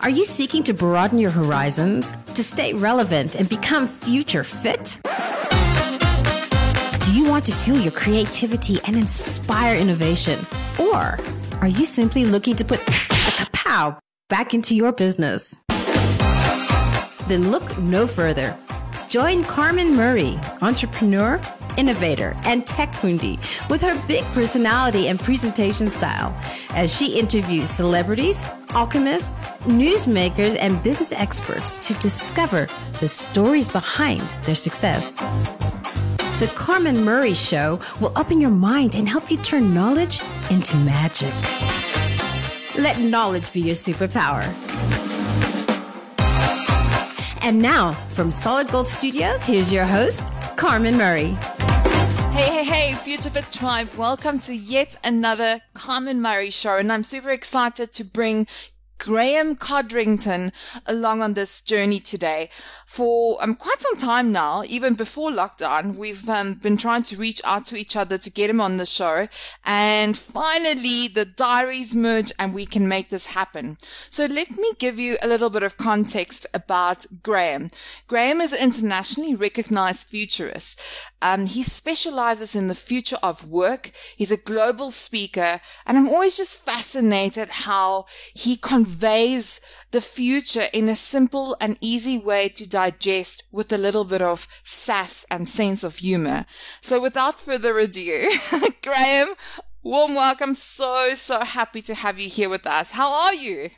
Are you seeking to broaden your horizons, to stay relevant and become future fit? Do you want to fuel your creativity and inspire innovation? Or are you simply looking to put a kapow back into your business? Then look no further. Join Carmen Murray, entrepreneur, innovator, and tech fundi, with her big personality and presentation style as she interviews celebrities, alchemists, newsmakers, and business experts to discover the stories behind their success. The Carmen Murray Show will open your mind and help you turn knowledge into magic. Let knowledge be your superpower. And now, from Solid Gold Studios, here's your host, Carmen Murray. Hey, hey, hey, Future Fit Tribe. Welcome to yet another Carmen Murray show. And I'm super excited to bring Graeme Codrington along on this journey today. For um, quite some time now, even before lockdown, we've um, been trying to reach out to each other to get him on the show. And finally, the diaries merge and we can make this happen. So let me give you a little bit of context about Graeme. Graeme is an internationally recognized futurist. Um, he specializes in the future of work. He's a global speaker, and I'm always just fascinated how he conveys the future in a simple and easy way to digest with a little bit of sass and sense of humor. So without further ado, Graeme, warm welcome. So, so happy to have you here with us. How are you?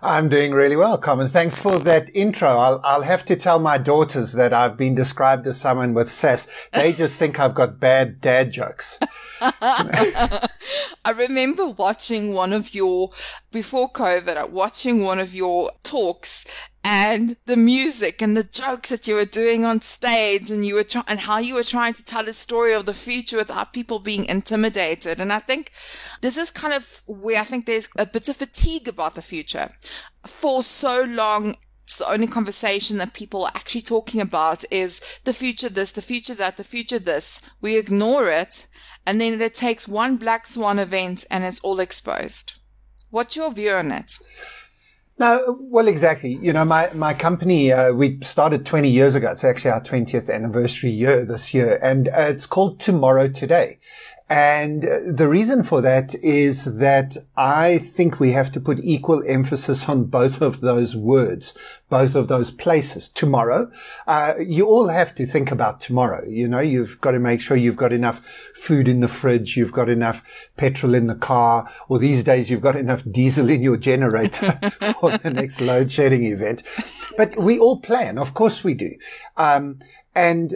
I'm doing really well, Carmen. Thanks for that intro. I'll, I'll have to tell my daughters that I've been described as someone with sass. They just think I've got bad dad jokes. I remember watching one of your, before COVID, uh, watching one of your talks and the music and the jokes that you were doing on stage and you were trying and how you were trying to tell a story of the future without people being intimidated. And I think this is kind of where I think there's a bit of fatigue about the future. For so long, it's the only conversation that people are actually talking about is the future this, the future that, the future this. We ignore it. And then it takes one black swan event and it's all exposed. What's your view on it? No, well, exactly. You know, my, my company, uh, we started 20 years ago. It's actually our 20th anniversary year this year and uh, it's called Tomorrow Today. And the reason for that is that I think we have to put equal emphasis on both of those words, both of those places. Tomorrow, uh, you all have to think about tomorrow. You know, you've got to make sure you've got enough food in the fridge, you've got enough petrol in the car, or these days you've got enough diesel in your generator for the next load shedding event. But we all plan. Of course we do. Um, and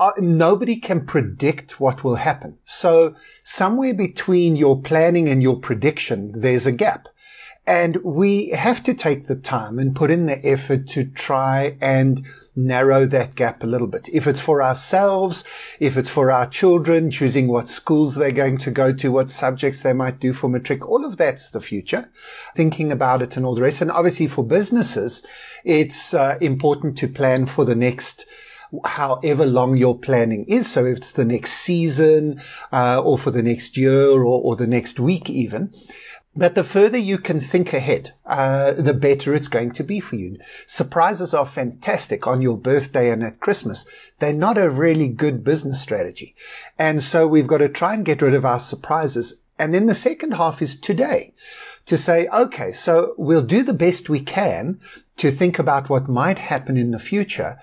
uh, nobody can predict what will happen. So somewhere between your planning and your prediction, there's a gap. And we have to take the time and put in the effort to try and narrow that gap a little bit. If it's for ourselves, if it's for our children, choosing what schools they're going to go to, what subjects they might do for matric, all of that's the future. Thinking about it and all the rest. And obviously for businesses, it's uh, important to plan for the next however long your planning is. So if it's the next season, uh, or for the next year or, or the next week even. But the further you can think ahead, uh, the better it's going to be for you. Surprises are fantastic on your birthday and at Christmas. They're not a really good business strategy. And so we've got to try and get rid of our surprises. And then the second half is today to say, okay, so we'll do the best we can to think about what might happen in the future.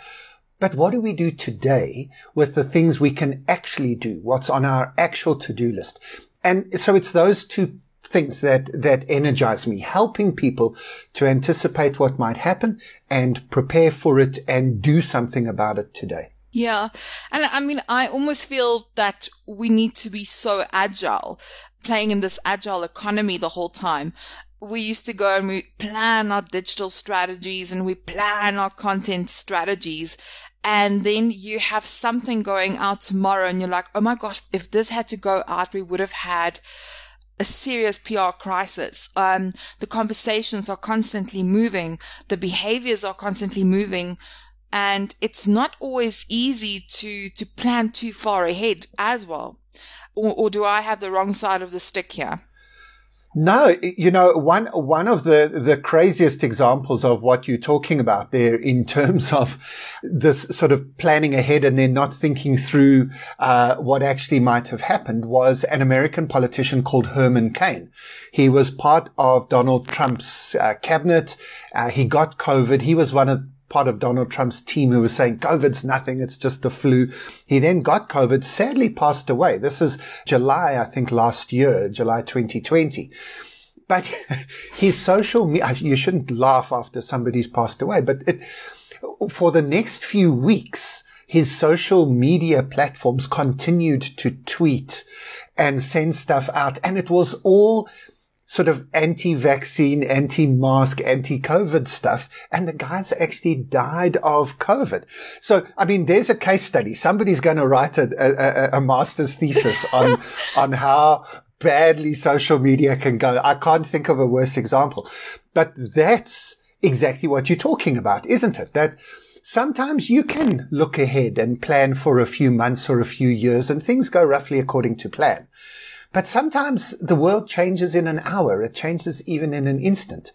But what do we do today with the things we can actually do? What's on our actual to-do list? And so it's those two things that, that energize me, helping people to anticipate what might happen and prepare for it and do something about it today. Yeah. And I mean, I almost feel that we need to be so agile, playing in this agile economy the whole time we used to go and we plan our digital strategies and we plan our content strategies and then you have something going out tomorrow and you're like, oh my gosh, if this had to go out, we would have had a serious PR crisis. Um, the conversations are constantly moving. The behaviors are constantly moving. And it's not always easy to, to plan too far ahead as well. Or, or do I have the wrong side of the stick here? No, you know, one, one of the, the craziest examples of what you're talking about there in terms of this sort of planning ahead and then not thinking through, uh, what actually might have happened was an American politician called Herman Cain. He was part of Donald Trump's uh, cabinet. Uh, he got COVID. He was one of part of Donald Trump's team who was saying COVID's nothing. It's just a flu. He then got COVID, sadly passed away. This is July, I think last year, July 2020. But his social media, uh, you shouldn't laugh after somebody's passed away, but it, for the next few weeks, his social media platforms continued to tweet and send stuff out. And it was all sort of anti-vaccine, anti-mask, anti-COVID stuff. And the guys actually died of COVID. So, I mean, there's a case study. Somebody's going to write a, a, a master's thesis on, on how badly social media can go. I can't think of a worse example, but that's exactly what you're talking about, isn't it? That sometimes you can look ahead and plan for a few months or a few years and things go roughly according to plan. But sometimes the world changes in an hour. It changes even in an instant.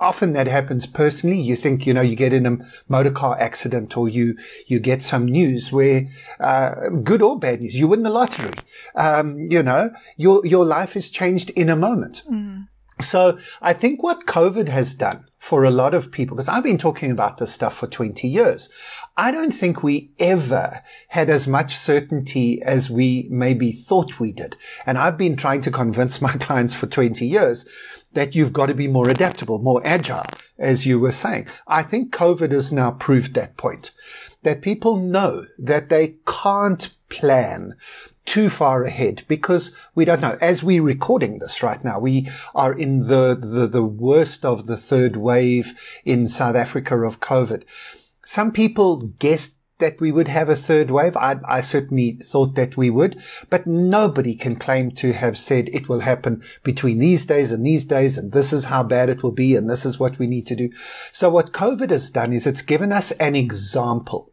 Often that happens personally. You think, you know, you get in a motor car accident or you, you get some news where, uh, good or bad news, you win the lottery. Um, you know, your, your life is changed in a moment. Mm. So I think what COVID has done for a lot of people, because I've been talking about this stuff for 20 years. I don't think we ever had as much certainty as we maybe thought we did. And I've been trying to convince my clients for 20 years that you've got to be more adaptable, more agile, as you were saying. I think COVID has now proved that point that people know that they can't plan too far ahead because we don't know. As we're recording this right now, we are in the, the, the worst of the third wave in South Africa of COVID. Some people guessed that we would have a third wave. I, I, certainly thought that we would, but nobody can claim to have said it will happen between these days and these days, and this is how bad it will be, and this is what we need to do. So what COVID has done is it's given us an example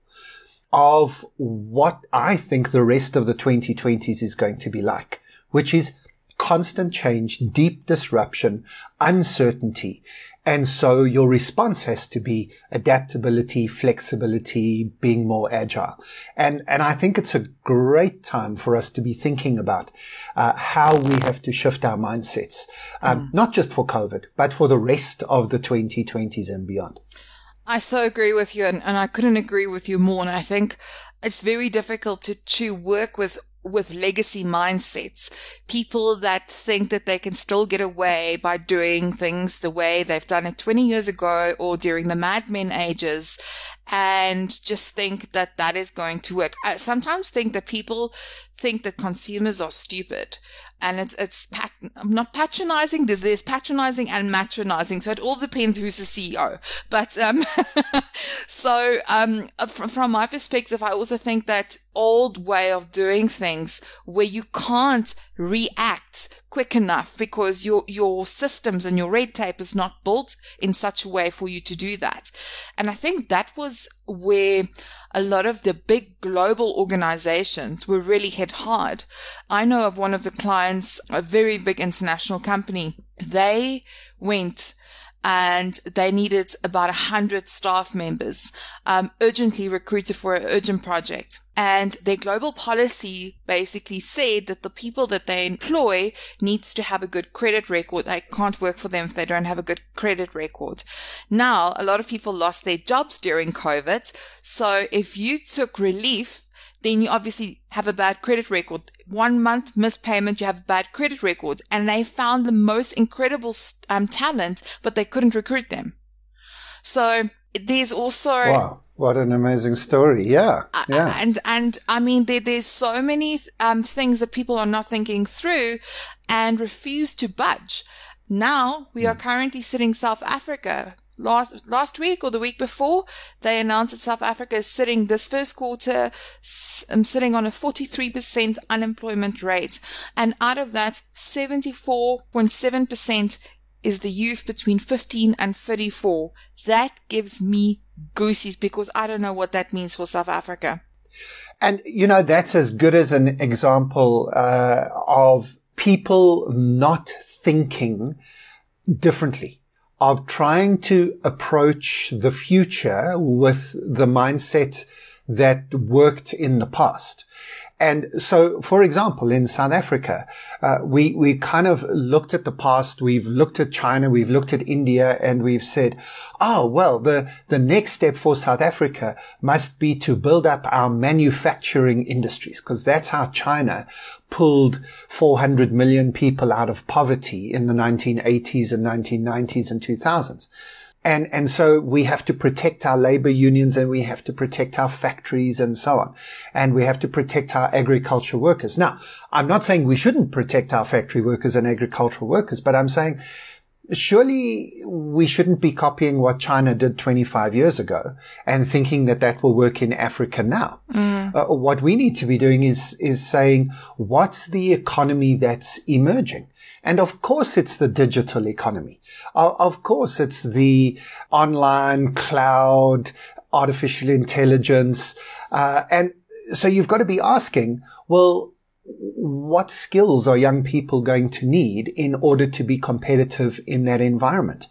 of what I think the rest of the 2020s is going to be like, which is constant change, deep disruption, uncertainty. And so your response has to be adaptability, flexibility, being more agile. And, and I think it's a great time for us to be thinking about uh, how we have to shift our mindsets, um, mm. not just for COVID, but for the rest of the 2020s and beyond. I so agree with you, and, and I couldn't agree with you more. And I think it's very difficult to, to work with with legacy mindsets, people that think that they can still get away by doing things the way they've done it 20 years ago or during the Mad Men ages and just think that that is going to work. I sometimes think that people think that consumers are stupid and it's it's not patronizing. There's there's patronizing and matronizing, so it all depends who's the CEO. But um, so um, from, from my perspective, I also think that old way of doing things where you can't react quick enough because your your systems and your red tape is not built in such a way for you to do that. And I think that was where a lot of the big global organizations were really hit hard. I know of one of the clients, a very big international company. They went and they needed about a hundred staff members, um, urgently recruited for an urgent project. And their global policy basically said that the people that they employ needs to have a good credit record. They can't work for them if they don't have a good credit record. Now, a lot of people lost their jobs during COVID. So if you took relief then you obviously have a bad credit record. One month missed payment, you have a bad credit record. And they found the most incredible um, talent, but they couldn't recruit them. So there's also. Wow. What an amazing story. Yeah. Yeah. And, and I mean, there, there's so many um, things that people are not thinking through and refuse to budge. Now we are hmm. currently sitting South Africa last last week or the week before, they announced that South Africa is sitting this first quarter um, sitting on a 43% unemployment rate, and out of that, 74.7% is the youth between 15 and 34. That gives me goosies because I don't know what that means for South Africa. And you know that's as good as an example uh, of people not thinking differently of trying to approach the future with the mindset that worked in the past. And so, for example, in South Africa, uh, we, we kind of looked at the past. We've looked at China. We've looked at India and we've said, oh, well, the, the next step for South Africa must be to build up our manufacturing industries because that's how China pulled 400 million people out of poverty in the 1980s and 1990s and 2000s. And, and so we have to protect our labor unions and we have to protect our factories and so on. And we have to protect our agricultural workers. Now, I'm not saying we shouldn't protect our factory workers and agricultural workers, but I'm saying surely we shouldn't be copying what China did 25 years ago and thinking that that will work in Africa now. Mm. Uh, what we need to be doing is, is saying, what's the economy that's emerging? And of course, it's the digital economy. Of course, it's the online cloud, artificial intelligence. Uh, and so you've got to be asking, well, what skills are young people going to need in order to be competitive in that environment?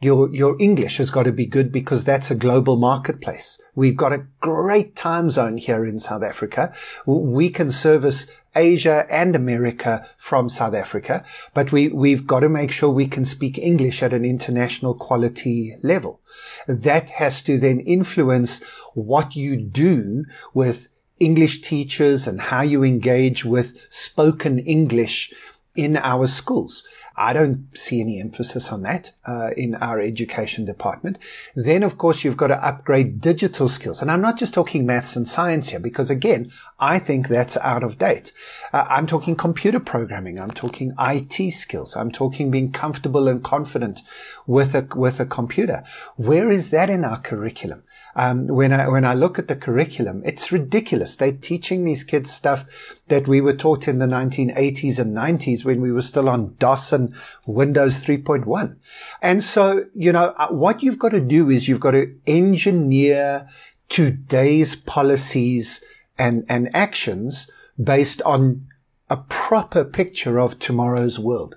Your, your English has got to be good because that's a global marketplace. We've got a great time zone here in South Africa. We can service Asia and America from South Africa, but we, we've got to make sure we can speak English at an international quality level. That has to then influence what you do with English teachers and how you engage with spoken English in our schools. I don't see any emphasis on that uh, in our education department. Then, of course, you've got to upgrade digital skills. And I'm not just talking maths and science here, because again, I think that's out of date. Uh, I'm talking computer programming. I'm talking IT skills. I'm talking being comfortable and confident with a, with a computer. Where is that in our curriculum? Um, when I when I look at the curriculum, it's ridiculous. They're teaching these kids stuff that we were taught in the 1980s and 90s when we were still on DOS and Windows 3.1. And so, you know, uh, what you've got to do is you've got to engineer today's policies and, and actions based on a proper picture of tomorrow's world.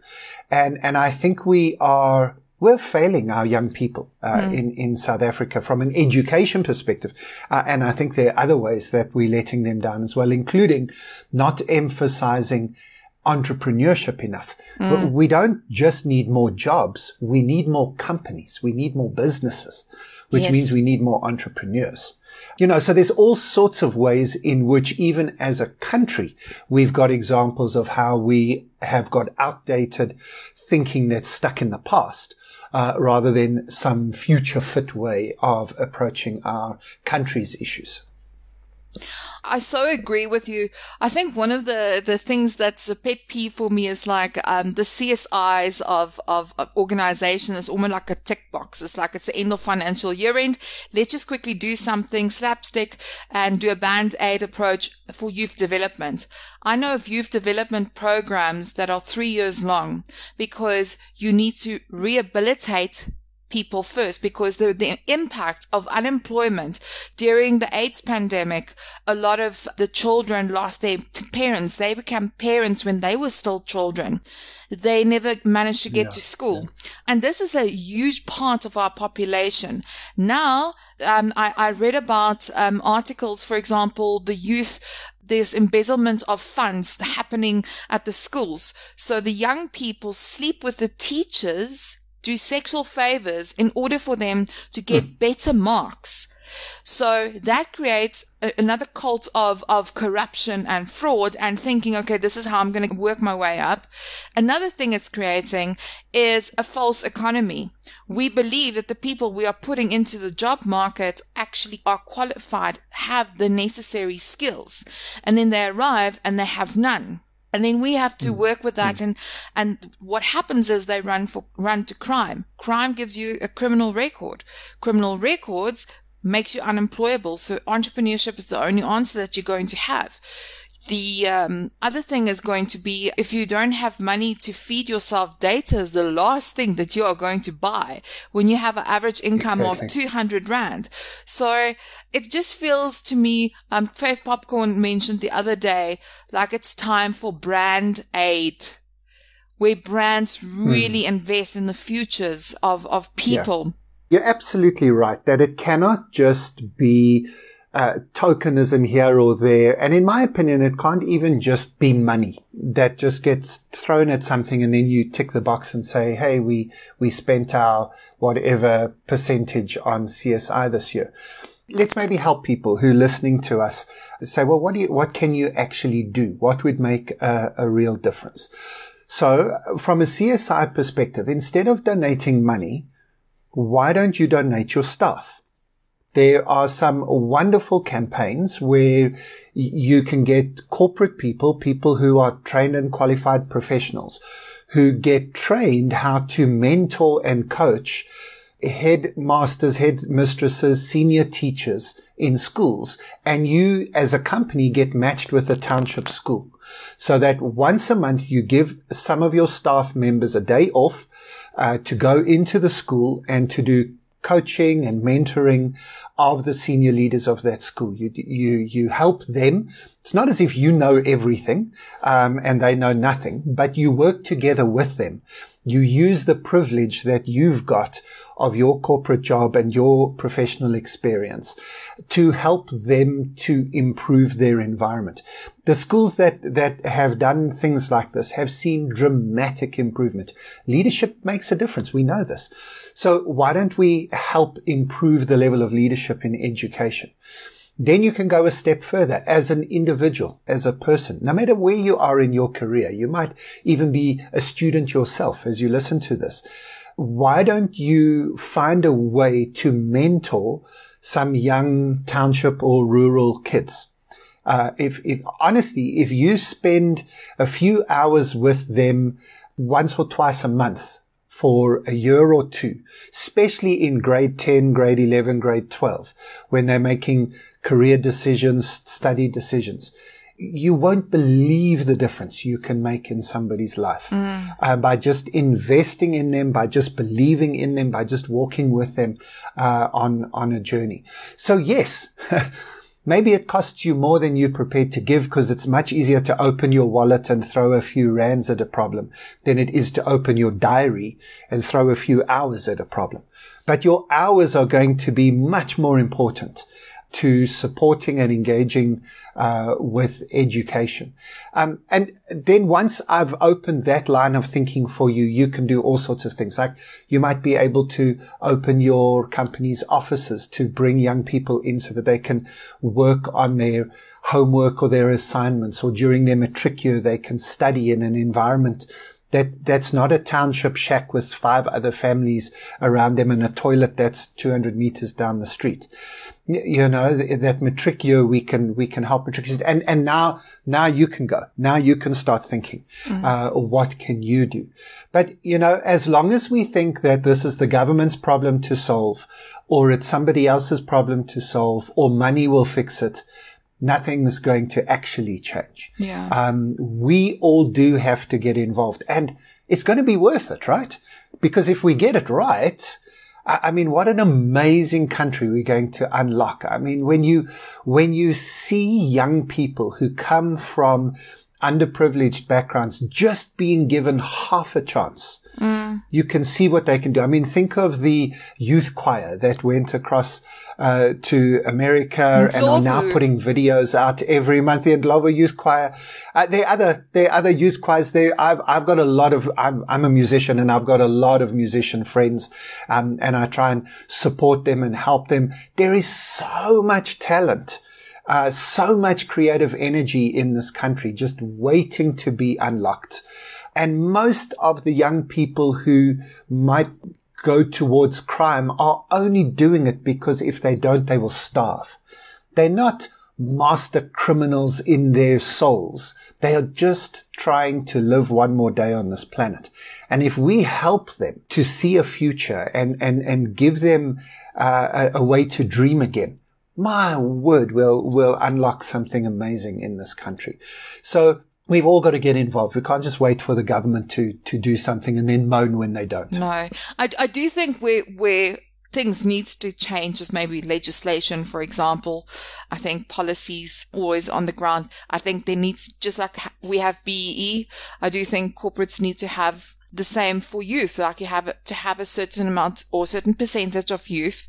And, and I think we are we're failing our young people uh, mm. in in South Africa from an education perspective, uh, and I think there are other ways that we're letting them down as well, including not emphasizing entrepreneurship enough. Mm. We don't just need more jobs; we need more companies, we need more businesses, which yes. means we need more entrepreneurs. You know, so there's all sorts of ways in which even as a country, we've got examples of how we have got outdated thinking that's stuck in the past uh, rather than some future fit way of approaching our country's issues. I so agree with you. I think one of the, the things that's a pet peeve for me is like um, the CSIs of, of, of organization is almost like a tick box. It's like it's the end of financial year end. Let's just quickly do something slapstick and do a band aid approach for youth development. I know of youth development programs that are three years long because you need to rehabilitate people first because the, the impact of unemployment during the AIDS pandemic, a lot of the children lost their parents. They became parents when they were still children. They never managed to get yeah, to school. Yeah. And this is a huge part of our population. Now, um, I, I, read about um, articles, for example, the youth there's embezzlement of funds happening at the schools. So the young people sleep with the teachers do sexual favors in order for them to get mm. better marks. So that creates a, another cult of, of corruption and fraud and thinking, okay, this is how I'm going to work my way up. Another thing it's creating is a false economy. We believe that the people we are putting into the job market actually are qualified, have the necessary skills, and then they arrive and they have none and then we have to mm. work with that mm. and and what happens is they run for run to crime crime gives you a criminal record criminal records makes you unemployable so entrepreneurship is the only answer that you're going to have the um, other thing is going to be if you don't have money to feed yourself, data is the last thing that you are going to buy when you have an average income exactly. of 200 Rand. So it just feels to me, um, Faith Popcorn mentioned the other day, like it's time for brand aid where brands really mm. invest in the futures of, of people. Yeah. You're absolutely right that it cannot just be uh, tokenism here or there. And in my opinion, it can't even just be money that just gets thrown at something and then you tick the box and say, Hey, we, we spent our whatever percentage on CSI this year. Let's maybe help people who are listening to us say, well, what do you, what can you actually do? What would make a, a real difference? So from a CSI perspective, instead of donating money, why don't you donate your stuff? There are some wonderful campaigns where you can get corporate people, people who are trained and qualified professionals who get trained how to mentor and coach headmasters, headmistresses, senior teachers in schools. And you as a company get matched with a township school so that once a month you give some of your staff members a day off uh, to go into the school and to do coaching and mentoring of the senior leaders of that school. You, you, you help them. It's not as if you know everything, um, and they know nothing, but you work together with them. You use the privilege that you've got of your corporate job and your professional experience to help them to improve their environment. The schools that, that have done things like this have seen dramatic improvement. Leadership makes a difference. We know this. So why don't we help improve the level of leadership in education? Then you can go a step further as an individual, as a person, no matter where you are in your career. You might even be a student yourself as you listen to this. Why don't you find a way to mentor some young township or rural kids? Uh, if, if honestly, if you spend a few hours with them once or twice a month, for a year or two, especially in grade 10, grade 11, grade 12, when they're making career decisions, study decisions. You won't believe the difference you can make in somebody's life mm. uh, by just investing in them, by just believing in them, by just walking with them uh, on on a journey. So yes. Maybe it costs you more than you're prepared to give because it's much easier to open your wallet and throw a few rands at a problem than it is to open your diary and throw a few hours at a problem. But your hours are going to be much more important to supporting and engaging uh, with education. Um, and then once I've opened that line of thinking for you, you can do all sorts of things. Like you might be able to open your company's offices to bring young people in so that they can work on their homework or their assignments or during their matric year, they can study in an environment that that's not a township shack with five other families around them and a toilet that's 200 meters down the street you know, that matric year we can, we can help matric and, and now, now you can go. Now you can start thinking, mm. uh, what can you do? But, you know, as long as we think that this is the government's problem to solve or it's somebody else's problem to solve or money will fix it, nothing's going to actually change. Yeah. Um, we all do have to get involved and it's going to be worth it, right? Because if we get it right, I mean, what an amazing country we're going to unlock. I mean, when you, when you see young people who come from underprivileged backgrounds just being given half a chance, mm. you can see what they can do. I mean, think of the youth choir that went across uh, to America and are now putting videos out every month. The Ndlovu Youth Choir. Uh, there are other, there are other youth choirs there. I've, I've got a lot of, I'm, I'm a musician and I've got a lot of musician friends. Um, and I try and support them and help them. There is so much talent. Uh, so much creative energy in this country just waiting to be unlocked. And most of the young people who might go towards crime are only doing it because if they don't, they will starve. They're not master criminals in their souls. They are just trying to live one more day on this planet. And if we help them to see a future and, and, and give them uh, a, a way to dream again, my word, we'll, we'll unlock something amazing in this country. So We've all got to get involved. We can't just wait for the government to, to do something and then moan when they don't. No, I, I do think where, where things needs to change, is maybe legislation, for example. I think policies always on the ground. I think there needs, just like we have BEE, I do think corporates need to have the same for youth. Like you have to have a certain amount or certain percentage of youth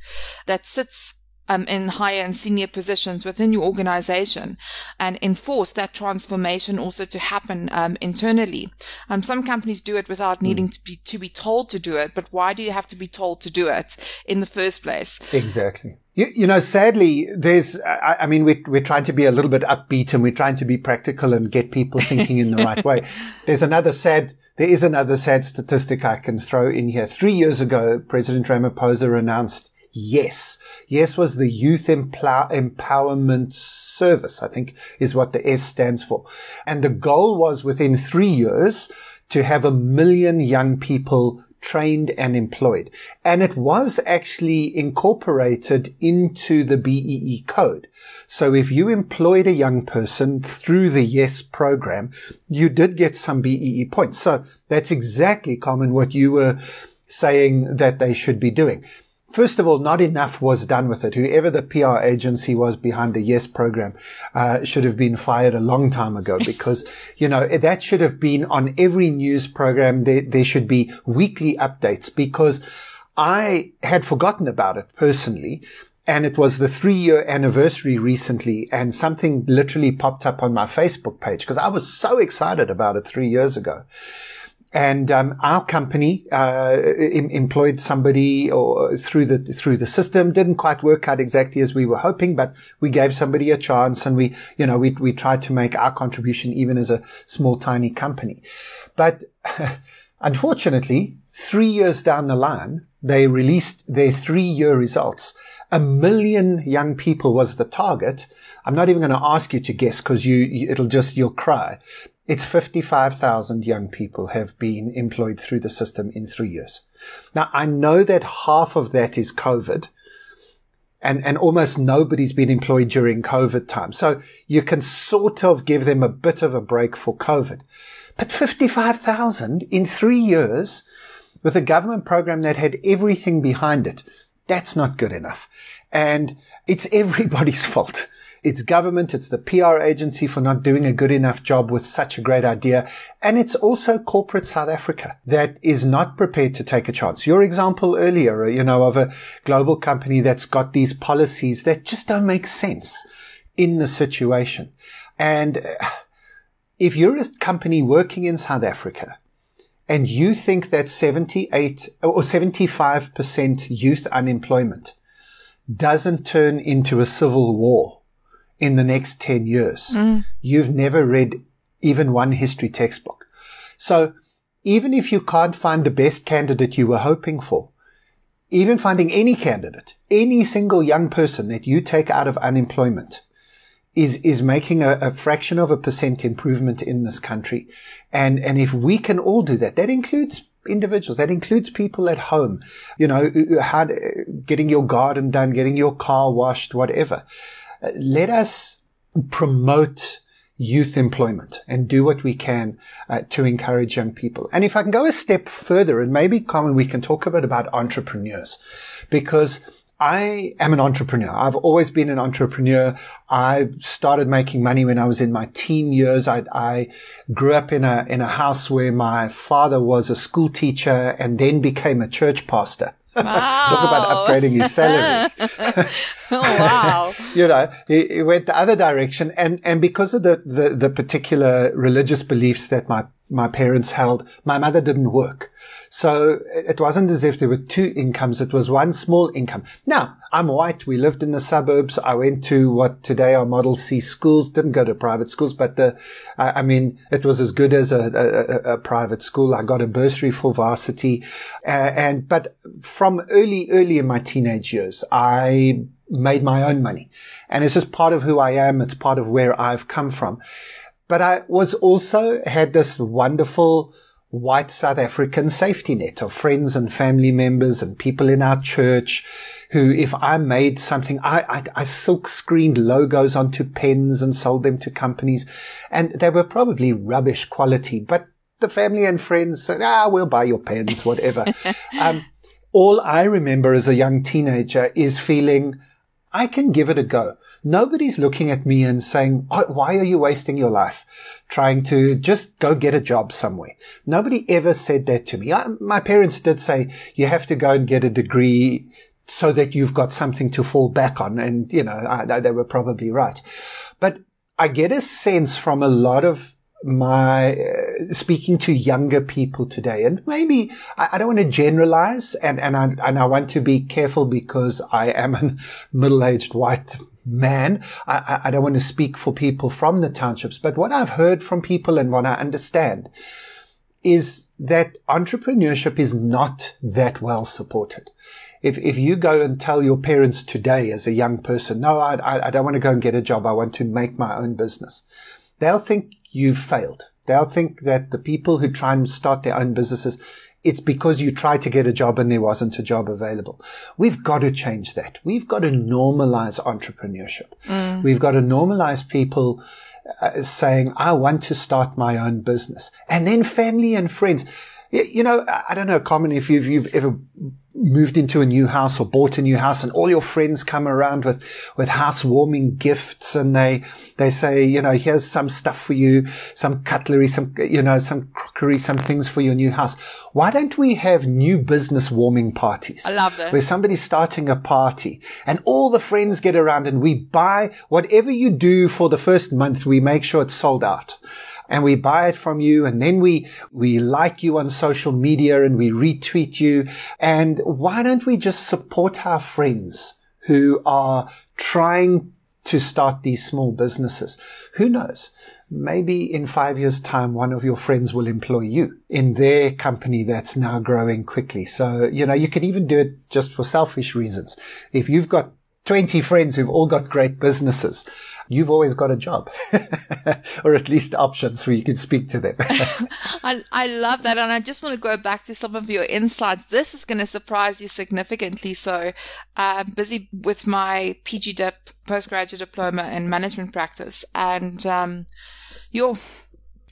that sits um, in higher and senior positions within your organization and enforce that transformation also to happen um, internally. Um, some companies do it without mm. needing to be to be told to do it, but why do you have to be told to do it in the first place? Exactly. You, you know, sadly, there's, I, I mean, we're, we're trying to be a little bit upbeat and we're trying to be practical and get people thinking in the right way. There's another sad, there is another sad statistic I can throw in here. Three years ago, President Ramaphosa announced Yes. Yes was the Youth Empowerment Service, I think is what the S stands for. And the goal was within three years to have a million young people trained and employed. And it was actually incorporated into the BEE code. So if you employed a young person through the YES program, you did get some BEE points. So that's exactly Carmen what you were saying that they should be doing. First of all, not enough was done with it. Whoever the PR agency was behind the Yes program uh, should have been fired a long time ago because, you know, that should have been on every news program. There, there should be weekly updates because I had forgotten about it personally. And it was the three year anniversary recently and something literally popped up on my Facebook page because I was so excited about it three years ago. And um, our company uh, em- employed somebody or through the through the system. Didn't quite work out exactly as we were hoping, but we gave somebody a chance, and we, you know, we we tried to make our contribution even as a small, tiny company. But unfortunately, three years down the line, they released their three-year results. A million young people was the target. I'm not even going to ask you to guess because you, you, it'll just, you'll cry. It's 55,000 young people have been employed through the system in three years. Now, I know that half of that is COVID and, and almost nobody's been employed during COVID time. So you can sort of give them a bit of a break for COVID. But 55,000 in three years with a government program that had everything behind it, that's not good enough. And it's everybody's fault. It's government. It's the PR agency for not doing a good enough job with such a great idea. And it's also corporate South Africa that is not prepared to take a chance. Your example earlier, you know, of a global company that's got these policies that just don't make sense in the situation. And uh, if you're a company working in South Africa and you think that 78 or 75% youth unemployment doesn't turn into a civil war, in the next 10 years. Mm. You've never read even one history textbook. So even if you can't find the best candidate you were hoping for, even finding any candidate, any single young person that you take out of unemployment is, is making a, a, fraction of a percent improvement in this country. And, and if we can all do that, that includes individuals, that includes people at home, you know, how, getting your garden done, getting your car washed, whatever let us promote youth employment and do what we can uh, to encourage young people. And if I can go a step further, and maybe Carmen, we can talk a bit about entrepreneurs because I am an entrepreneur. I've always been an entrepreneur. I started making money when I was in my teen years. I, I grew up in a, in a house where my father was a school teacher and then became a church pastor. Wow. Talk about upgrading his salary. oh, wow. you know, he, he, went the other direction. And, and because of the, the, the particular religious beliefs that my, my parents held, my mother didn't work. So it wasn't as if there were two incomes. It was one small income. Now, I'm white. We lived in the suburbs. I went to what today are Model C schools. Didn't go to private schools, but the, I mean, it was as good as a, a, a private school. I got a bursary for varsity. Uh, and, but from early, early in my teenage years, I made my own money. And it's just part of who I am. It's part of where I've come from. But I was also had this wonderful, white South African safety net of friends and family members and people in our church who, if I made something, I, I, I silk screened logos onto pens and sold them to companies and they were probably rubbish quality, but the family and friends said, ah, we'll buy your pens, whatever. um, all I remember as a young teenager is feeling, I can give it a go. Nobody's looking at me and saying, oh, why are you wasting your life trying to just go get a job somewhere? Nobody ever said that to me. I, my parents did say, you have to go and get a degree so that you've got something to fall back on. And, you know, I, they were probably right. But I get a sense from a lot of my uh, speaking to younger people today, and maybe I, I don't want to generalize, and and I and I want to be careful because I am a middle-aged white man. I, I don't want to speak for people from the townships, but what I've heard from people and what I understand is that entrepreneurship is not that well supported. If, if you go and tell your parents today as a young person, no, I, I don't want to go and get a job. I want to make my own business. They'll think you've failed. They'll think that the people who try and start their own businesses, it's because you tried to get a job and there wasn't a job available. We've got to change that. We've got to normalize entrepreneurship. Mm. We've got to normalize people uh, saying, I want to start my own business. And then family and friends. You know, I don't know, Carmen, if you've, you've ever moved into a new house or bought a new house and all your friends come around with, with housewarming gifts and they, they say, you know, here's some stuff for you, some cutlery, some, you know, some crockery, some things for your new house. Why don't we have new business warming parties? I love that. Where somebody's starting a party and all the friends get around and we buy whatever you do for the first month, we make sure it's sold out and we buy it from you and then we, we like you on social media and we retweet you. And why don't we just support our friends who are trying to start these small businesses? Who knows? Maybe in five years time, one of your friends will employ you in their company that's now growing quickly. So, you know, you can even do it just for selfish reasons. If you've got 20 friends who've all got great businesses, you've always got a job or at least options where you can speak to them. I, I love that. And I just want to go back to some of your insights. This is going to surprise you significantly. So I'm busy with my PG Dip postgraduate diploma in management practice and, um, you're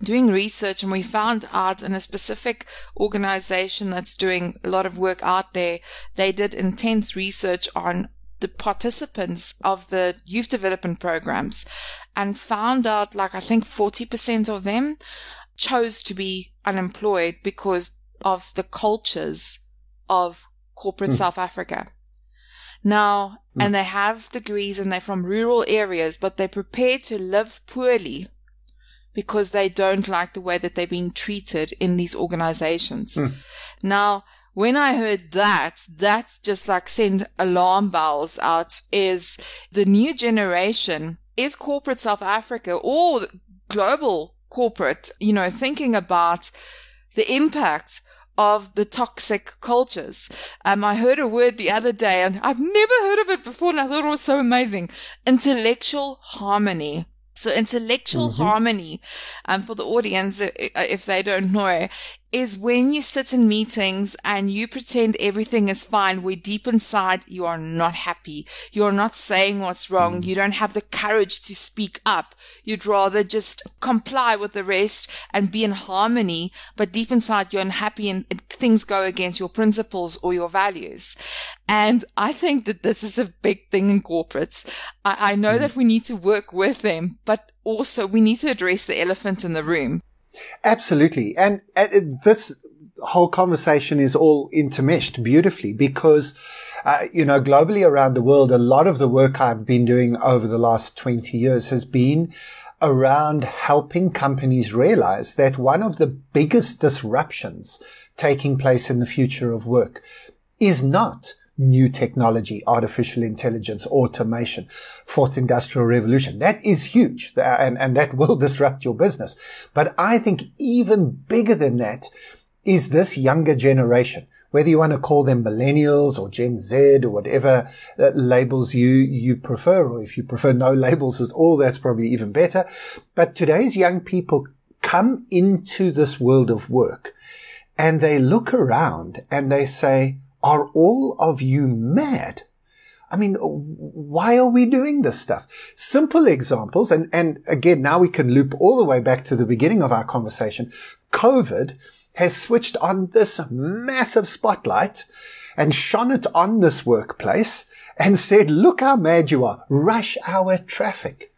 doing research and we found out in a specific organization that's doing a lot of work out there, they did intense research on the participants of the youth development programs and found out like I think 40% of them chose to be unemployed because of the cultures of corporate mm. South Africa. Now, mm. and they have degrees and they're from rural areas, but they're prepared to live poorly because they don't like the way that they're being treated in these organizations. Mm. Now, when I heard that, that's just like send alarm bells out is the new generation is corporate South Africa or global corporate, you know, thinking about the impact of the toxic cultures. Um, I heard a word the other day and I've never heard of it before and I thought it was so amazing. Intellectual harmony. So intellectual mm-hmm. harmony, um, for the audience, if they don't know, is when you sit in meetings and you pretend everything is fine, where deep inside you are not happy. You're not saying what's wrong. Mm. You don't have the courage to speak up. You'd rather just comply with the rest and be in harmony, but deep inside you're unhappy and things go against your principles or your values. And I think that this is a big thing in corporates. I, I know mm. that we need to work with them, but also we need to address the elephant in the room. Absolutely. And uh, this whole conversation is all intermeshed beautifully because, uh, you know, globally around the world, a lot of the work I've been doing over the last 20 years has been around helping companies realize that one of the biggest disruptions taking place in the future of work is not new technology, artificial intelligence, automation, fourth industrial revolution. That is huge and, and that will disrupt your business. But I think even bigger than that is this younger generation whether you want to call them millennials or Gen Z or whatever uh, labels you, you prefer, or if you prefer no labels at all, that's probably even better. But today's young people come into this world of work and they look around and they say, are all of you mad? I mean, why are we doing this stuff? Simple examples. And, and again, now we can loop all the way back to the beginning of our conversation. COVID has switched on this massive spotlight and shone it on this workplace and said, look how mad you are. Rush hour traffic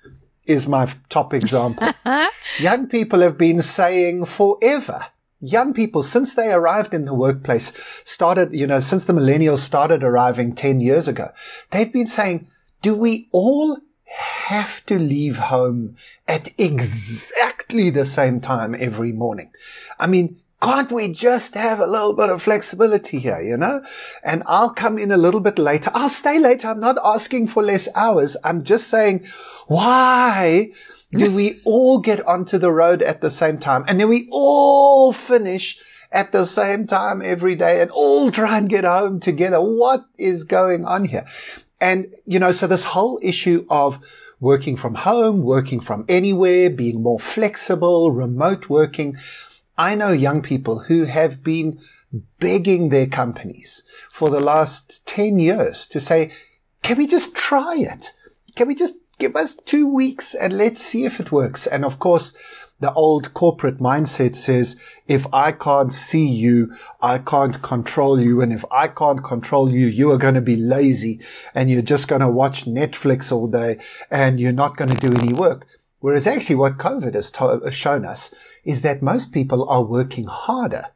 is my top example. Young people have been saying forever. Young people, since they arrived in the workplace, started, you know, since the millennials started arriving 10 years ago, they've been saying, do we all have to leave home at exactly the same time every morning? I mean, can't we just have a little bit of flexibility here, you know? And I'll come in a little bit later. I'll stay later. I'm not asking for less hours. I'm just saying, why do we all get onto the road at the same time? And then we all finish at the same time every day and all try and get home together. What is going on here? And, you know, so this whole issue of working from home, working from anywhere, being more flexible, remote working, I know young people who have been begging their companies for the last 10 years to say, can we just try it? Can we just give us two weeks and let's see if it works? And of course, the old corporate mindset says, if I can't see you, I can't control you. And if I can't control you, you are going to be lazy and you're just going to watch Netflix all day and you're not going to do any work. Whereas actually what COVID has to- shown us is that most people are working harder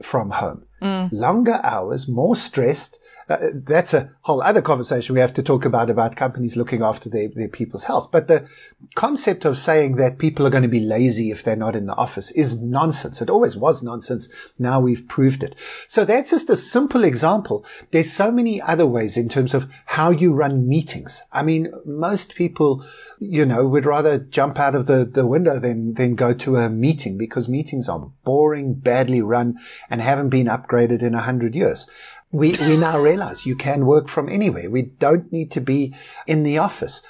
from home. Mm. Longer hours, more stressed, uh, Uh, that's a whole other conversation we have to talk about about companies looking after their, their people's health. But the concept of saying that people are going to be lazy if they're not in the office is nonsense. It always was nonsense. Now we've proved it. So that's just a simple example. There's so many other ways in terms of how you run meetings. I mean, most people, you know, would rather jump out of the, the window than, than go to a meeting because meetings are boring, badly run and haven't been upgraded in a hundred years we, we now realize you can work from anywhere. We don't need to be in the office.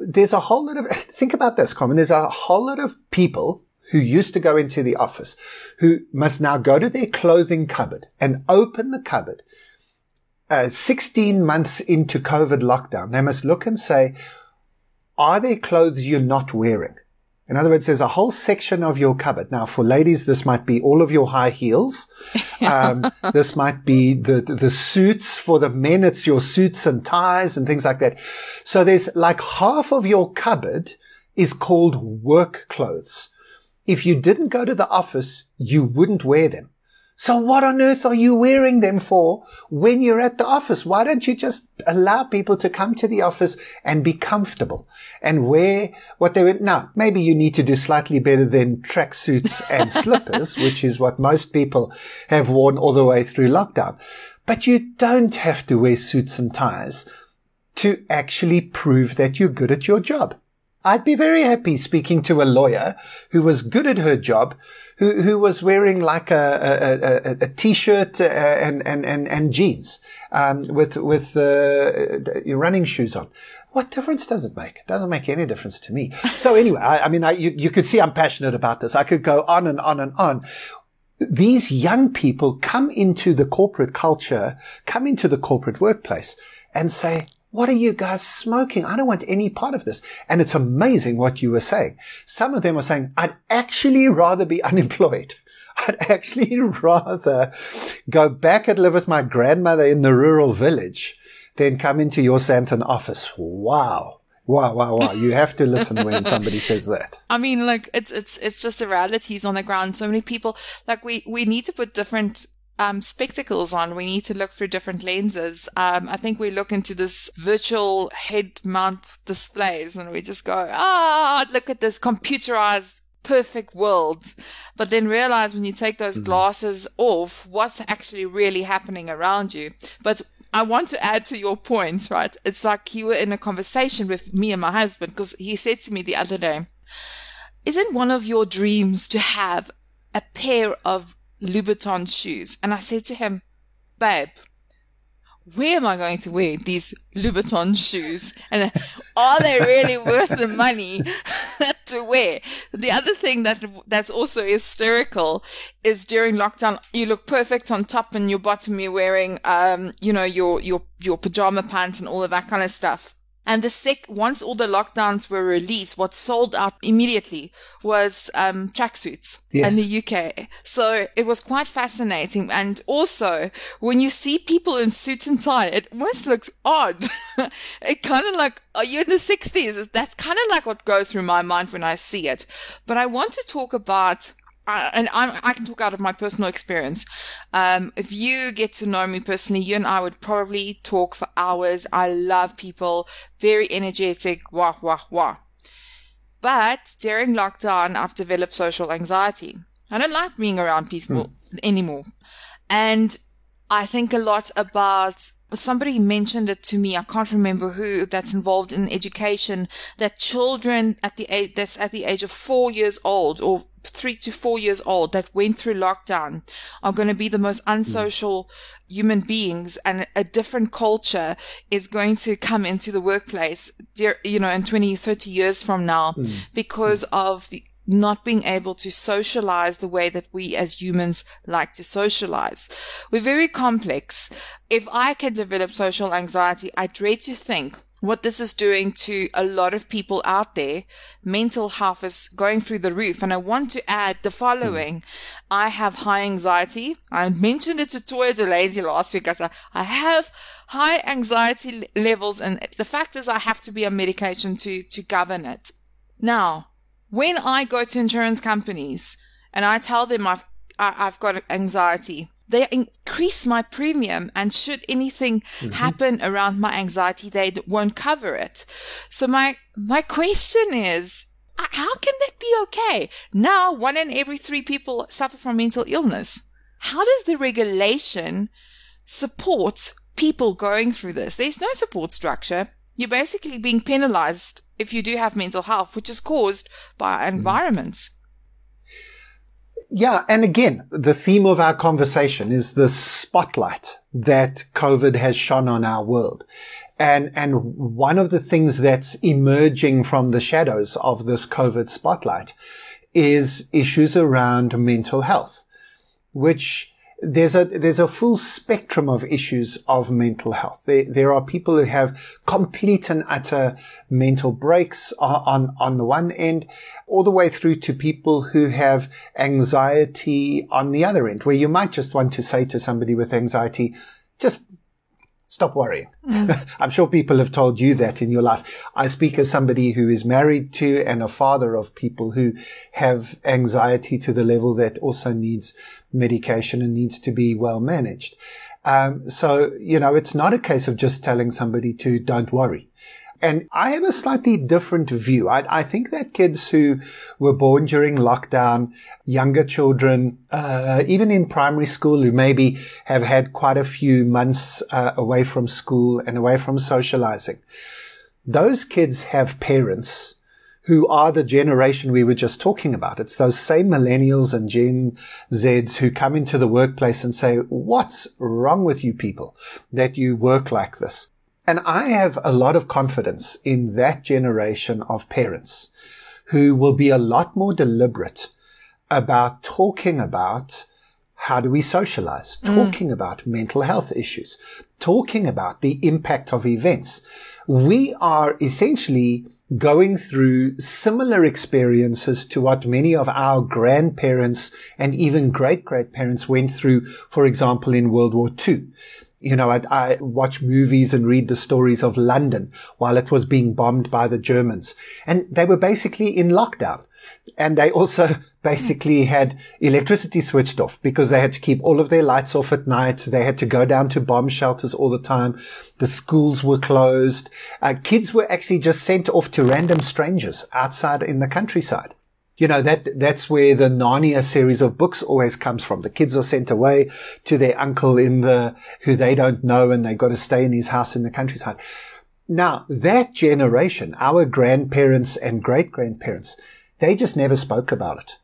There's a whole lot of, think about this, Carmen. There's a whole lot of people who used to go into the office who must now go to their clothing cupboard and open the cupboard. Uh, 16 months into COVID lockdown, they must look and say, are there clothes you're not wearing? In other words, there's a whole section of your cupboard. Now, for ladies, this might be all of your high heels. Um, this might be the, the suits. For the men, it's your suits and ties and things like that. So there's like half of your cupboard is called work clothes. If you didn't go to the office, you wouldn't wear them. So what on earth are you wearing them for when you're at the office? Why don't you just allow people to come to the office and be comfortable and wear what they would? Now, maybe you need to do slightly better than tracksuits and slippers, which is what most people have worn all the way through lockdown. But you don't have to wear suits and ties to actually prove that you're good at your job. I'd be very happy speaking to a lawyer who was good at her job, who, who was wearing like a, a, a, a t-shirt uh, and, and, and, and jeans, um, with, with, uh, running shoes on. What difference does it make? It doesn't make any difference to me. So anyway, I, I mean, I, you, you could see I'm passionate about this. I could go on and on and on these young people come into the corporate culture, come into the corporate workplace and say, what are you guys smoking? I don't want any part of this. And it's amazing what you were saying. Some of them were saying, I'd actually rather be unemployed. I'd actually rather go back and live with my grandmother in the rural village than come into your Sandton office. Wow. Wow, wow, wow. You have to listen when somebody says that. I mean, like, it's, it's, it's just the realities on the ground. So many people, like, we, we need to put different um, spectacles on. We need to look through different lenses. Um, I think we look into this virtual head mount displays and we just go, ah, look at this computerized perfect world. But then realize when you take those mm-hmm. glasses off, what's actually really happening around you. But I want to add to your point, right? It's like you were in a conversation with me and my husband because he said to me the other day, isn't one of your dreams to have a pair of Louboutin shoes. And I said to him, babe, where am I going to wear these Louboutin shoes? And are they really worth the money to wear? The other thing that that's also hysterical is during lockdown, you look perfect on top and your bottom you're wearing, um, you know, your, your, your pajama pants and all of that kind of stuff. And the sec, once all the lockdowns were released, what sold out immediately was um, tracksuits yes. in the UK. So it was quite fascinating. And also, when you see people in suits and tie, it almost looks odd. it kind of like, are you in the 60s? That's kind of like what goes through my mind when I see it. But I want to talk about and I'm, i can talk out of my personal experience. Um, if you get to know me personally, you and I would probably talk for hours. I love people, very energetic, wah, wah, wah. But during lockdown, I've developed social anxiety. I don't like being around people mm. anymore. And I think a lot about somebody mentioned it to me. I can't remember who that's involved in education that children at the age, that's at the age of four years old or three to four years old that went through lockdown are going to be the most unsocial mm. human beings and a different culture is going to come into the workplace, you know, in 20, 30 years from now mm. because mm. of the, not being able to socialize the way that we as humans like to socialize. We're very complex. If I can develop social anxiety, I dread to think what this is doing to a lot of people out there, mental health is going through the roof. And I want to add the following. Mm. I have high anxiety. I mentioned it to Toya DeLazy last week. I said, I have high anxiety levels. And the fact is I have to be on medication to, to govern it. Now, when I go to insurance companies and I tell them I've, I've got anxiety, they increase my premium and should anything mm-hmm. happen around my anxiety they won't cover it. So my my question is how can that be okay? Now one in every three people suffer from mental illness. How does the regulation support people going through this? There's no support structure. You're basically being penalized if you do have mental health which is caused by our mm-hmm. environments yeah. And again, the theme of our conversation is the spotlight that COVID has shone on our world. And, and one of the things that's emerging from the shadows of this COVID spotlight is issues around mental health, which there's a there's a full spectrum of issues of mental health. There, there are people who have complete and utter mental breaks on on the one end, all the way through to people who have anxiety on the other end, where you might just want to say to somebody with anxiety, just stop worrying. Mm. I'm sure people have told you that in your life. I speak as somebody who is married to and a father of people who have anxiety to the level that also needs medication and needs to be well managed. Um, so, you know, it's not a case of just telling somebody to don't worry. And I have a slightly different view. I, I, think that kids who were born during lockdown, younger children, uh, even in primary school, who maybe have had quite a few months uh, away from school and away from socializing, those kids have parents who are the generation we were just talking about. It's those same millennials and Gen Zs who come into the workplace and say, what's wrong with you people that you work like this? And I have a lot of confidence in that generation of parents who will be a lot more deliberate about talking about how do we socialize, mm. talking about mental health issues, talking about the impact of events. We are essentially going through similar experiences to what many of our grandparents and even great great parents went through, for example, in World War II. You know, I, I, watch movies and read the stories of London while it was being bombed by the Germans. And they were basically in lockdown. And they also basically had electricity switched off because they had to keep all of their lights off at night. They had to go down to bomb shelters all the time. The schools were closed. Uh, kids were actually just sent off to random strangers outside in the countryside you know, that, that's where the Narnia series of books always comes from. The kids are sent away to their uncle in the, who they don't know and they've got to stay in his house in the countryside. Now, that generation, our grandparents and great grandparents, they just never spoke about it.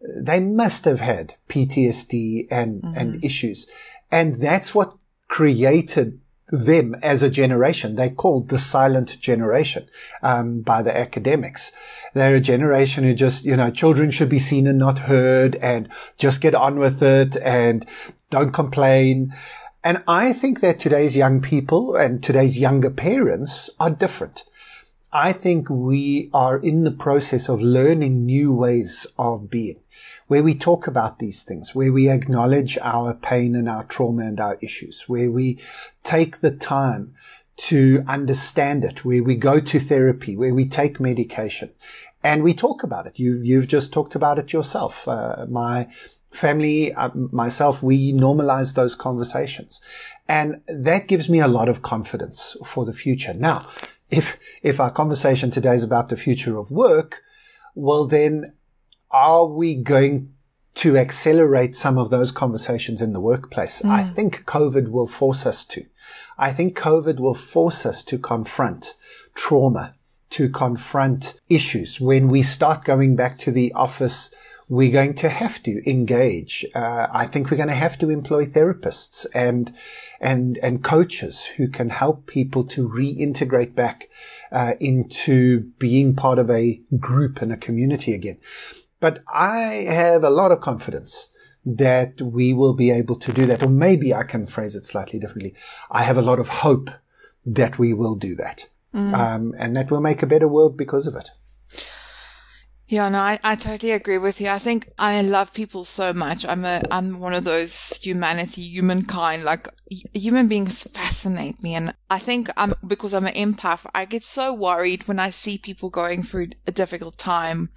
They must have had PTSD and, mm-hmm. and issues. And that's what created them as a generation. They're called the silent generation um, by the academics. They're a generation who just, you know, children should be seen and not heard and just get on with it and don't complain. And I think that today's young people and today's younger parents are different. I think we are in the process of learning new ways of being where we talk about these things, where we acknowledge our pain and our trauma and our issues, where we take the time to understand it, where we go to therapy, where we take medication and we talk about it. You, you've just talked about it yourself. Uh, my family, uh, myself, we normalize those conversations. And that gives me a lot of confidence for the future. Now, if, if our conversation today is about the future of work, well, then are we going to accelerate some of those conversations in the workplace? Mm. I think COVID will force us to. I think COVID will force us to confront trauma, to confront issues. When we start going back to the office, we're going to have to engage. Uh, I think we're going to have to employ therapists and and and coaches who can help people to reintegrate back uh, into being part of a group and a community again. But I have a lot of confidence that we will be able to do that. Or maybe I can phrase it slightly differently. I have a lot of hope that we will do that. Mm. Um, and that we'll make a better world because of it. Yeah, no, I, I totally agree with you. I think I love people so much. I'm a, I'm one of those humanity, humankind, like human beings fascinate me. And I think I'm, because I'm an empath, I get so worried when I see people going through a difficult time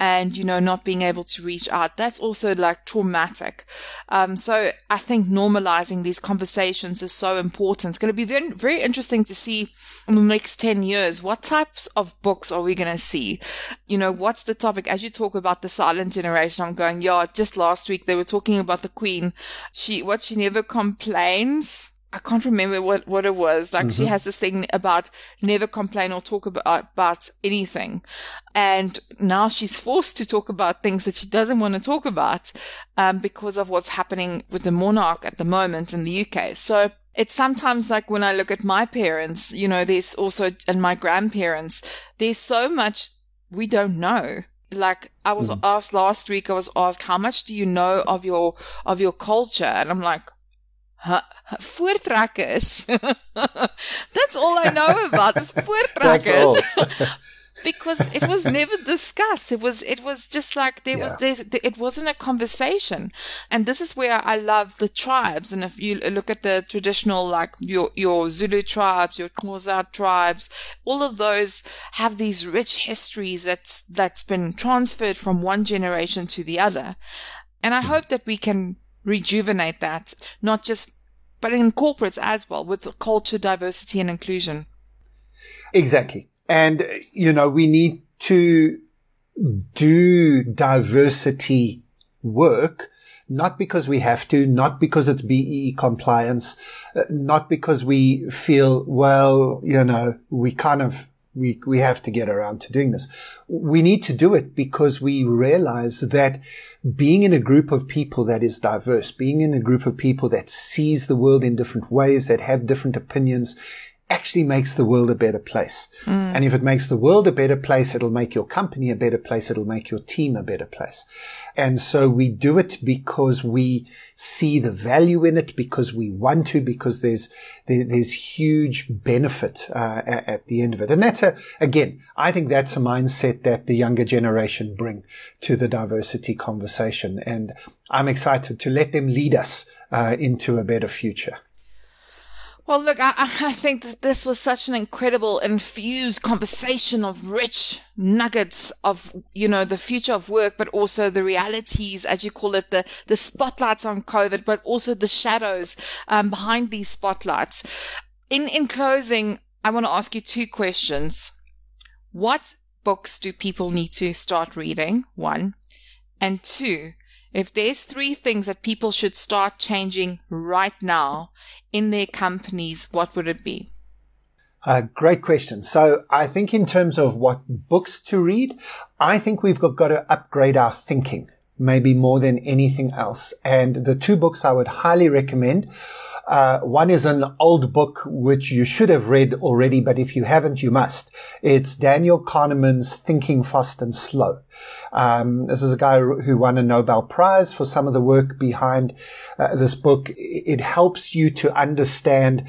and, you know, not being able to reach out. That's also like traumatic. Um, so I think normalizing these conversations is so important. It's going to be very, very interesting to see in the next 10 years, what types of books are we going to see? You know, what's the topic? As you talk about the silent generation, I'm going, yeah, just last week they were talking about the queen. She, what she never complains I can't remember what, what it was. Like mm-hmm. she has this thing about never complain or talk about, about anything. And now she's forced to talk about things that she doesn't want to talk about, um, because of what's happening with the monarch at the moment in the UK. So it's sometimes like when I look at my parents, you know, there's also, and my grandparents, there's so much we don't know like I was mm. asked last week, I was asked, how much do you know of your, of your culture? And I'm like, voortrekkers. That's all I know about is voortrekkers. because it was never discussed. It was it was just like there yeah. was there, it wasn't a conversation, and this is where I love the tribes. And if you look at the traditional like your your Zulu tribes, your Xhosa tribes, all of those have these rich histories that's that's been transferred from one generation to the other, and I hmm. hope that we can rejuvenate that, not just, but in corporates as well with culture, diversity and inclusion. Exactly. And, you know, we need to do diversity work, not because we have to, not because it's BEE compliance, uh, not because we feel, well, you know, we kind of we, we have to get around to doing this. We need to do it because we realize that being in a group of people that is diverse, being in a group of people that sees the world in different ways, that have different opinions, actually makes the world a better place. Mm. And if it makes the world a better place, it'll make your company a better place. It'll make your team a better place. And so we do it because we see the value in it, because we want to, because there's, there, there's huge benefit uh, at, at, the end of it. And that's a, again, I think that's a mindset that the younger generation bring to the diversity conversation. And I'm excited to let them lead us uh, into a better future. Well, look, I, I think that this was such an incredible infused conversation of rich nuggets of, you know, the future of work, but also the realities, as you call it, the, the spotlights on COVID, but also the shadows um, behind these spotlights. In, in closing, I want to ask you two questions. What books do people need to start reading? One. And two, if there's three things that people should start changing right now in their companies, what would it be? Uh, great question. So I think in terms of what books to read, I think we've got, got to upgrade our thinking, maybe more than anything else. And the two books I would highly recommend uh, one is an old book which you should have read already, but if you haven't, you must. It's Daniel Kahneman's Thinking Fast and Slow. Um, this is a guy who won a Nobel Prize for some of the work behind uh, this book. It helps you to understand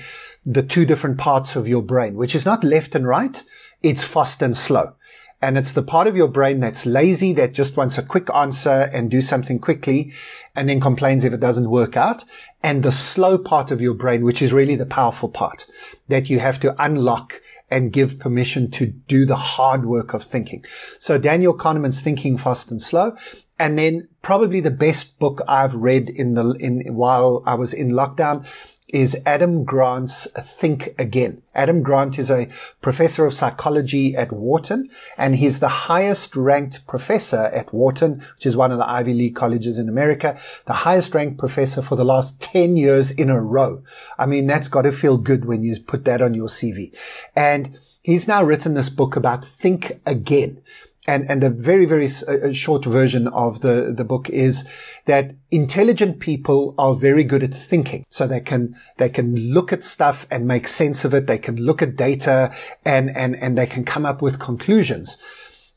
the two different parts of your brain, which is not left and right. It's fast and slow. And it's the part of your brain that's lazy, that just wants a quick answer and do something quickly and then complains if it doesn't work out. And the slow part of your brain, which is really the powerful part that you have to unlock and give permission to do the hard work of thinking. So Daniel Kahneman's Thinking Fast and Slow. And then probably the best book I've read in the, in, while I was in lockdown is Adam Grant's Think Again. Adam Grant is a professor of psychology at Wharton, and he's the highest ranked professor at Wharton, which is one of the Ivy League colleges in America, the highest ranked professor for the last 10 years in a row. I mean, that's got to feel good when you put that on your CV. And he's now written this book about Think Again and and the very very uh, short version of the the book is that intelligent people are very good at thinking. So they can they can look at stuff and make sense of it. They can look at data and and and they can come up with conclusions.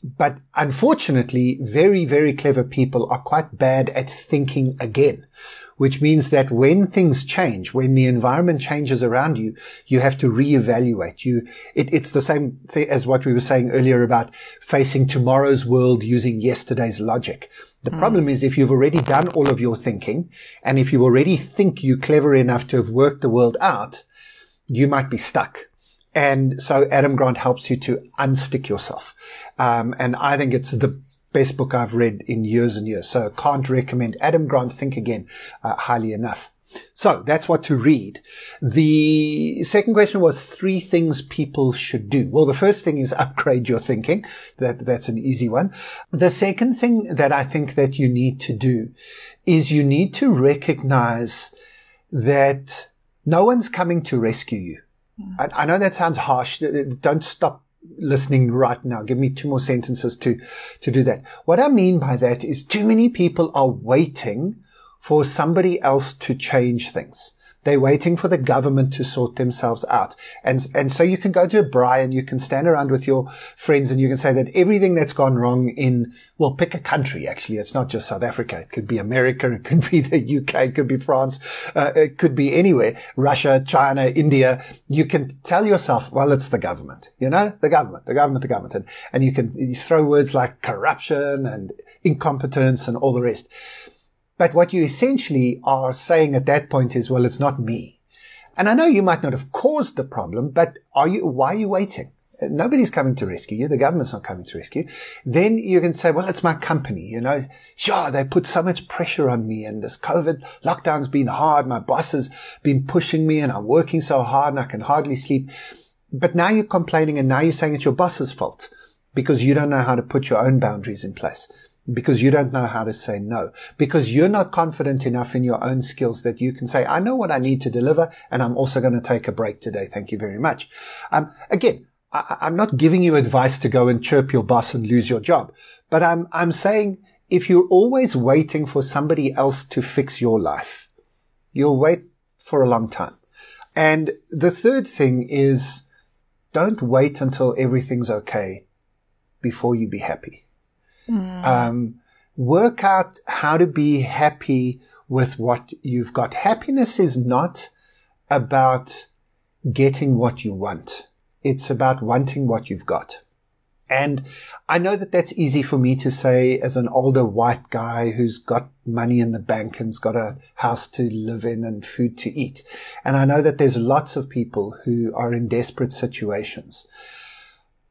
But unfortunately very very clever people are quite bad at thinking again which means that when things change, when the environment changes around you, you have to reevaluate. You, it, it's the same thing as what we were saying earlier about facing tomorrow's world using yesterday's logic. The mm. problem is if you've already done all of your thinking and if you already think you're clever enough to have worked the world out, you might be stuck. And so Adam Grant helps you to unstick yourself. Um, and I think it's the best book I've read in years and years. So can't recommend Adam Grant Think Again uh, highly enough. So that's what to read. The second question was three things people should do. Well, the first thing is upgrade your thinking. That, that's an easy one. The second thing that I think that you need to do is you need to recognize that no one's coming to rescue you. I, I know that sounds harsh. Don't stop listening right now. Give me two more sentences to, to do that. What I mean by that is too many people are waiting for somebody else to change things. They're waiting for the government to sort themselves out. And, and so you can go to a braai and you can stand around with your friends and you can say that everything that's gone wrong in, well, pick a country, actually. It's not just South Africa. It could be America. It could be the UK. It could be France. Uh, it could be anywhere. Russia, China, India. You can tell yourself, well, it's the government, you know, the government, the government, the government. And, and you can you throw words like corruption and incompetence and all the rest. But what you essentially are saying at that point is, well, it's not me. And I know you might not have caused the problem, but are you, why are you waiting? Nobody's coming to rescue you. The government's not coming to rescue. Then you can say, well, it's my company. You know, sure, they put so much pressure on me and this COVID lockdown's been hard. My boss has been pushing me and I'm working so hard and I can hardly sleep. But now you're complaining and now you're saying it's your boss's fault because you don't know how to put your own boundaries in place because you don't know how to say no, because you're not confident enough in your own skills that you can say, I know what I need to deliver, and I'm also going to take a break today. Thank you very much. Um, again, I, I'm not giving you advice to go and chirp your boss and lose your job, but I'm, I'm saying if you're always waiting for somebody else to fix your life, you'll wait for a long time. And the third thing is don't wait until everything's okay before you be happy. Mm. Um, work out how to be happy with what you've got. Happiness is not about getting what you want. It's about wanting what you've got. And I know that that's easy for me to say as an older white guy who's got money in the bank and's got a house to live in and food to eat. And I know that there's lots of people who are in desperate situations.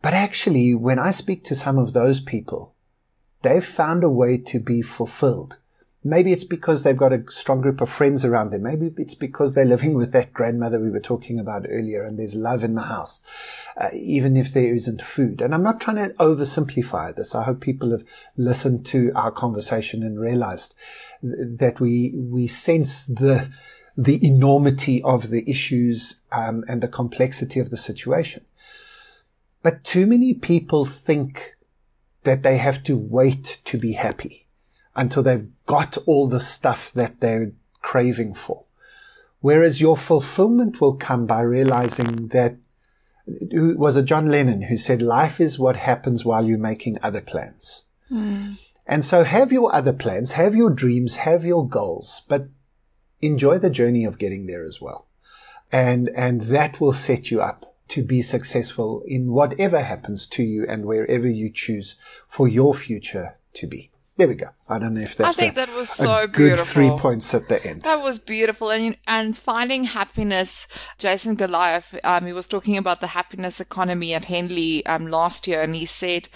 But actually, when I speak to some of those people, they've found a way to be fulfilled. Maybe it's because they've got a strong group of friends around them. Maybe it's because they're living with that grandmother we were talking about earlier and there's love in the house, uh, even if there isn't food. And I'm not trying to oversimplify this. I hope people have listened to our conversation and realized that we, we sense the, the enormity of the issues um, and the complexity of the situation. But too many people think that they have to wait to be happy until they've got all the stuff that they're craving for. Whereas your fulfillment will come by realizing that it was a John Lennon who said, life is what happens while you're making other plans. Mm. And so have your other plans, have your dreams, have your goals, but enjoy the journey of getting there as well. And, and that will set you up to be successful in whatever happens to you and wherever you choose for your future to be. There we go. I don't know if that's. I think a, that was so good beautiful. three points at the end. That was beautiful, and and finding happiness. Jason Goliath, um, he was talking about the happiness economy at Henley um, last year, and he said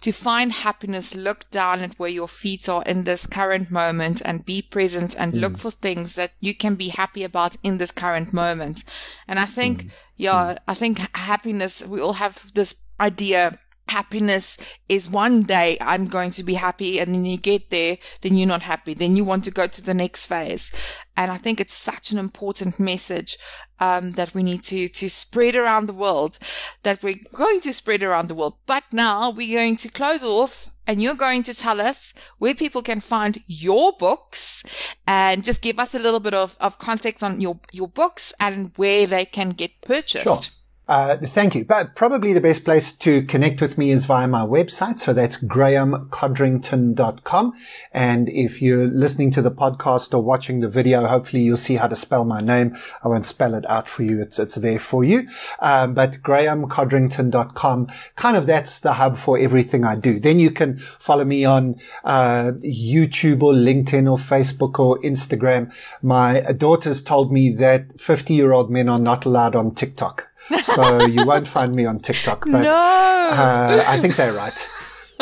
to find happiness, look down at where your feet are in this current moment and be present and mm. look for things that you can be happy about in this current moment. And I think, mm. yeah, mm. I think happiness, we all have this idea happiness is one day I'm going to be happy and then you get there, then you're not happy. Then you want to go to the next phase. And I think it's such an important message, um, that we need to, to spread around the world that we're going to spread around the world. But now we're going to close off and you're going to tell us where people can find your books and just give us a little bit of, of context on your, your books and where they can get purchased. Sure. Uh, thank you. But probably the best place to connect with me is via my website. So that's graemecodrington.com. And if you're listening to the podcast or watching the video, hopefully you'll see how to spell my name. I won't spell it out for you. It's, it's there for you. Um, but graemecodrington.com, kind of that's the hub for everything I do. Then you can follow me on, uh, YouTube or LinkedIn or Facebook or Instagram. My daughters told me that 50 year old men are not allowed on TikTok so you won't find me on TikTok. But, no. Uh, I think they're right.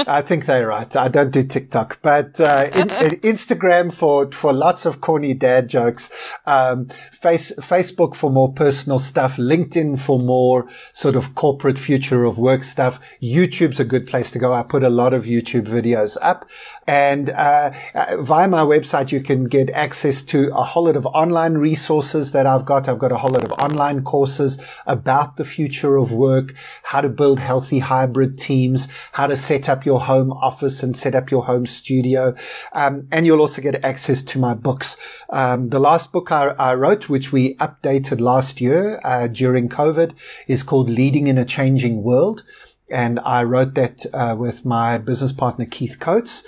I think they're right. I don't do TikTok, but uh, in, Instagram for for lots of corny dad jokes. Um, face, Facebook for more personal stuff. LinkedIn for more sort of corporate future of work stuff. YouTube's a good place to go. I put a lot of YouTube videos up, and uh, uh via my website you can get access to a whole lot of online resources that I've got. I've got a whole lot of online courses about the future of work, how to build healthy hybrid teams, how to set up your home office and set up your home studio. Um, and you'll also get access to my books. Um, the last book I, I, wrote, which we updated last year uh, during COVID, is called Leading in a Changing World. And I wrote that uh, with my business partner, Keith Coats.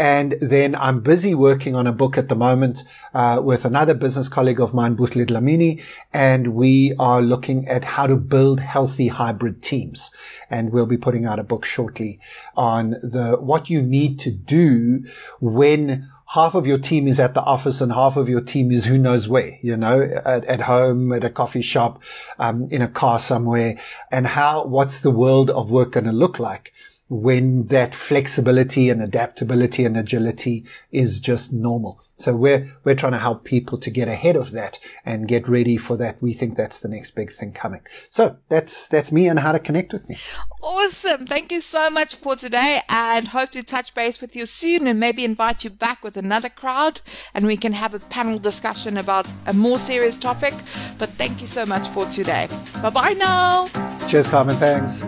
And then I'm busy working on a book at the moment uh, with another business colleague of mine, Bhusi Dlamini, and we are looking at how to build healthy hybrid teams. And we'll be putting out a book shortly on the what you need to do when half of your team is at the office and half of your team is who knows where, you know, at, at home, at a coffee shop, um, in a car somewhere. And how, what's the world of work going to look like? When that flexibility and adaptability and agility is just normal. So we're, we're trying to help people to get ahead of that and get ready for that. We think that's the next big thing coming. So that's, that's me and how to connect with me. Awesome. Thank you so much for today and hope to touch base with you soon and maybe invite you back with another crowd and we can have a panel discussion about a more serious topic. But thank you so much for today. Bye bye now. Cheers, Carmen. Thanks.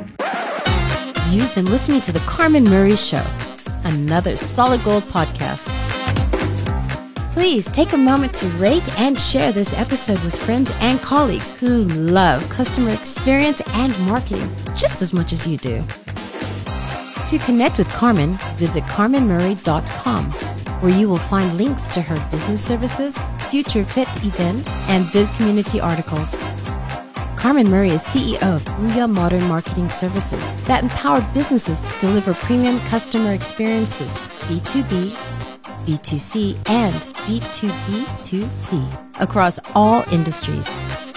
You've been listening to The Carmen Murray Show, another solid gold podcast. Please take a moment to rate and share this episode with friends and colleagues who love customer experience and marketing just as much as you do. To connect with Carmen, visit carmenmurray.com, where you will find links to her business services, future fit events, and biz community articles. Carmen Murray is CEO of Booyah Modern Marketing Services that empower businesses to deliver premium customer experiences, B2B, B2C, and B2B2C across all industries.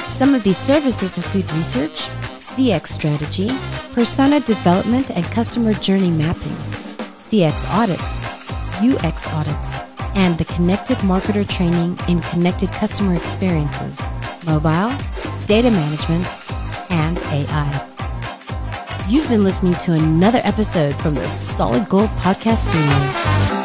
Some of these services include research, CX strategy, persona development and customer journey mapping, CX audits, UX audits, and the connected marketer training in connected customer experiences, mobile, data management, and AI. You've been listening to another episode from the Solid Gold Podcast Studios.